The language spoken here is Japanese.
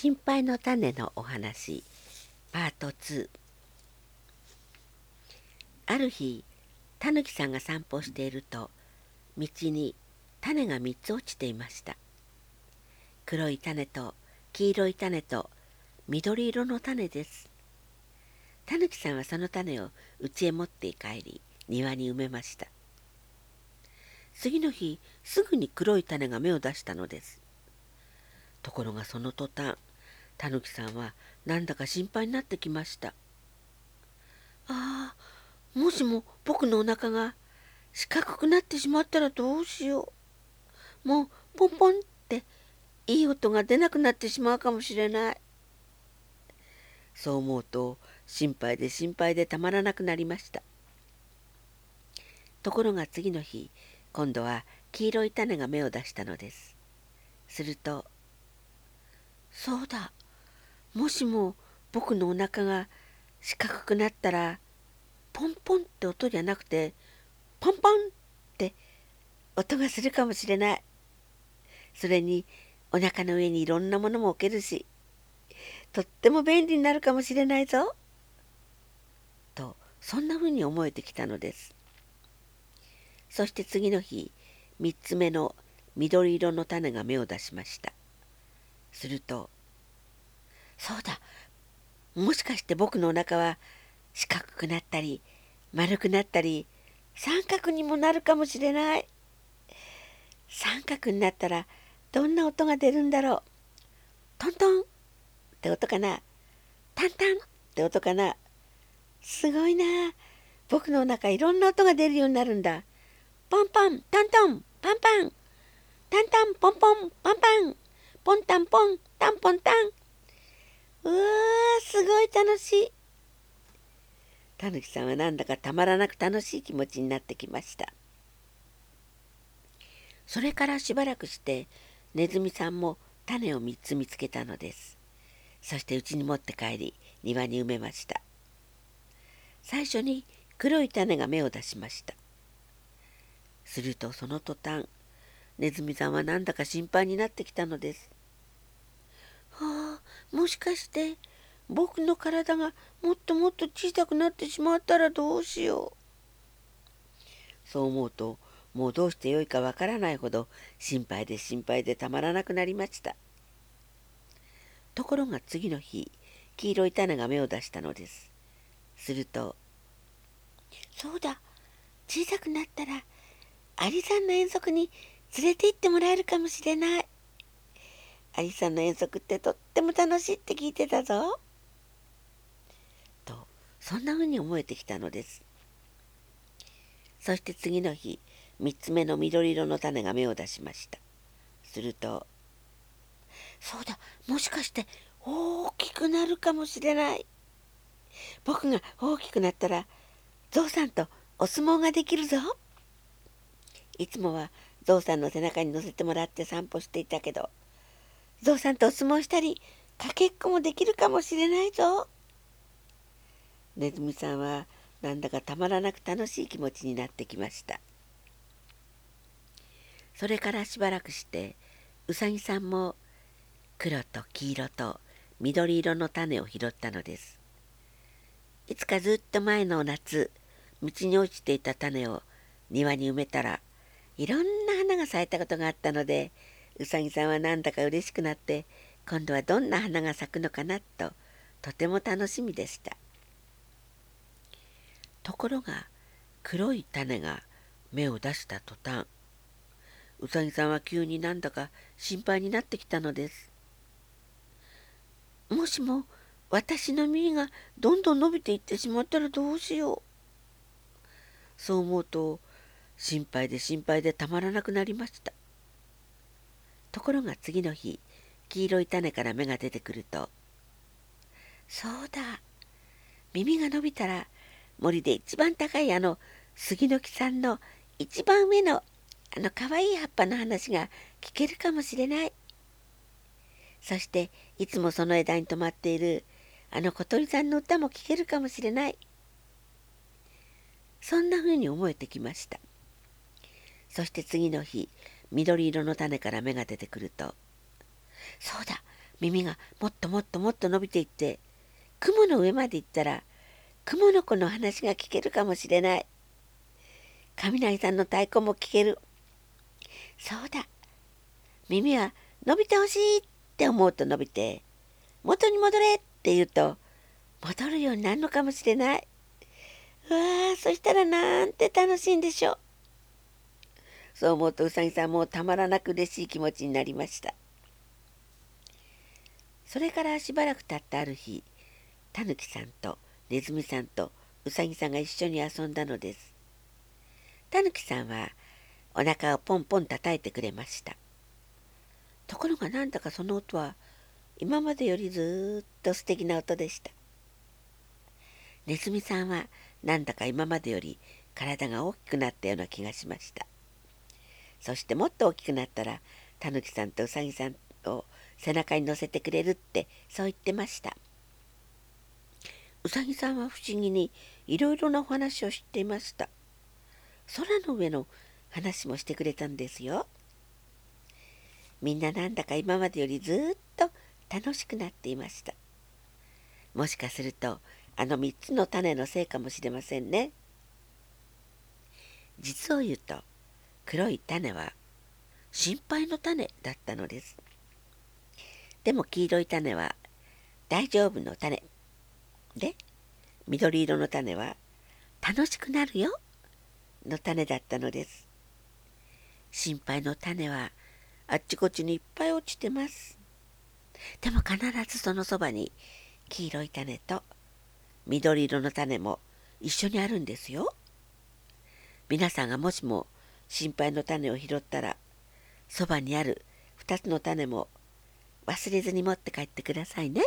心配の種のお話。パート2ある日たぬきさんが散歩していると道に種が3つ落ちていました。黒い種と黄色い種と緑色の種です。たぬきさんはその種を家へ持って帰り庭に埋めました。次の日すぐに黒い種が芽を出したのです。ところがその途端たぬきさんはなんだか心配になってきました。ああもしも僕のお腹が四角くなってしまったらどうしよう。もうポンポンっていい音が出なくなってしまうかもしれない。そう思うと心配で心配でたまらなくなりました。ところが次の日今度は黄色い種が芽を出したのです。するとそうだもしも僕のお腹が四角くなったらポンポンって音じゃなくてポンポンって音がするかもしれない。それにお腹の上にいろんなものも置けるしとっても便利になるかもしれないぞ。とそんなふうに思えてきたのです。そして次の日3つ目の緑色の種が芽を出しました。すると「そうだ。もしかして僕のお腹は四角くなったり丸くなったり三角にもなるかもしれない。三角になったらどんな音が出るんだろう。トントンって音かな。タンタンって音かな。すごいな。僕のお腹いろんな音が出るようになるんだ。ポンポントントンパンパン。タンタンポンポンパンパン。ポンタンポンタンポンタン。うわーすごい楽しい。たぬきさんはなんだかたまらなく楽しい気持ちになってきました。それからしばらくしてネズミさんも種を3つ見つけたのです。そして家に持って帰り庭に埋めました。最初に黒い種が芽を出しました。するとその途端ネズミさんはなんだか心配になってきたのです。はあもしかして僕の体がもっともっと小さくなってしまったらどうしよう。そう思うともうどうしてよいかわからないほど心配で心配でたまらなくなりました。ところが次の日黄色い種が芽を出したのです。すると「そうだ小さくなったらアリさんの遠足に連れて行ってもらえるかもしれない。アリさんの遠足ってとっても楽しいって聞いてたぞ。とそんなふうに思えてきたのです。そして次の日3つ目の緑色の種が芽を出しました。すると「そうだもしかして大きくなるかもしれない。僕が大きくなったらゾウさんとお相撲ができるぞ。いつもはゾウさんの背中に乗せてもらって散歩していたけどゾウさんとお相撲したりかけっこもできるかもしれないぞ。ネズミさんはなんだかたまらなく楽しい気持ちになってきました。それからしばらくしてうさぎさんも黒と黄色と緑色の種を拾ったのです。いつかずっと前の夏道に落ちていた種を庭に埋めたらいろんな花が咲いたことがあったのでうさぎさんはなんだか嬉しくなって今度はどんな花が咲くのかなととても楽しみでした。ところが黒い種が芽を出した途端うさぎさんは急になんだか心配になってきたのです。もしも私の耳がどんどん伸びていってしまったらどうしよう。そう思うと心配で心配でたまらなくなりました。ところが次の日黄色い種から芽が出てくると「そうだ耳が伸びたら森で一番高いあの杉の木さんの一番上のあのかわいい葉っぱの話が聞けるかもしれない」そしていつもその枝に止まっているあの小鳥さんの歌も聞けるかもしれない。そんなふうに思えてきました。そして次の日緑色の種から芽が出てくると「そうだ耳がもっともっともっと伸びていって雲の上まで行ったら雲の子の話が聞けるかもしれない。雷さんの太鼓も聞ける。そうだ耳は伸びてほしいって思うと伸びて元に戻れって言うと戻るようになるのかもしれない。わあそしたらなんて楽しいんでしょう。そう思うとうさぎさんもたまらなく嬉しい気持ちになりました。それからしばらく経ったある日たぬきさんとねずみさんとうさぎさんが一緒に遊んだのです。たぬきさんはお腹をポンポン叩いてくれました。ところがなんだかその音は今までよりずっと素敵な音でした。ねずみさんはなんだか今までより体が大きくなったような気がしました。そしてもっと大きくなったらたぬきさんとうさぎさんを背中に乗せてくれるってそう言ってました。うさぎさんは不思議にいろいろなお話を知っていました。空の上の話もしてくれたんですよ。みんななんだか今までよりずっと楽しくなっていました。もしかするとあの3つの種のせいかもしれませんね。実を言うと黒い種は心配の種だったのです。でも黄色い種は大丈夫の種。で緑色の種は楽しくなるよの種だったのです。心配の種はあっちこっちにいっぱい落ちてます。でも必ずそのそばに黄色い種と緑色の種も一緒にあるんですよ。皆さんがもしも心配の種を拾ったらそばにある2つの種も忘れずに持って帰ってくださいね。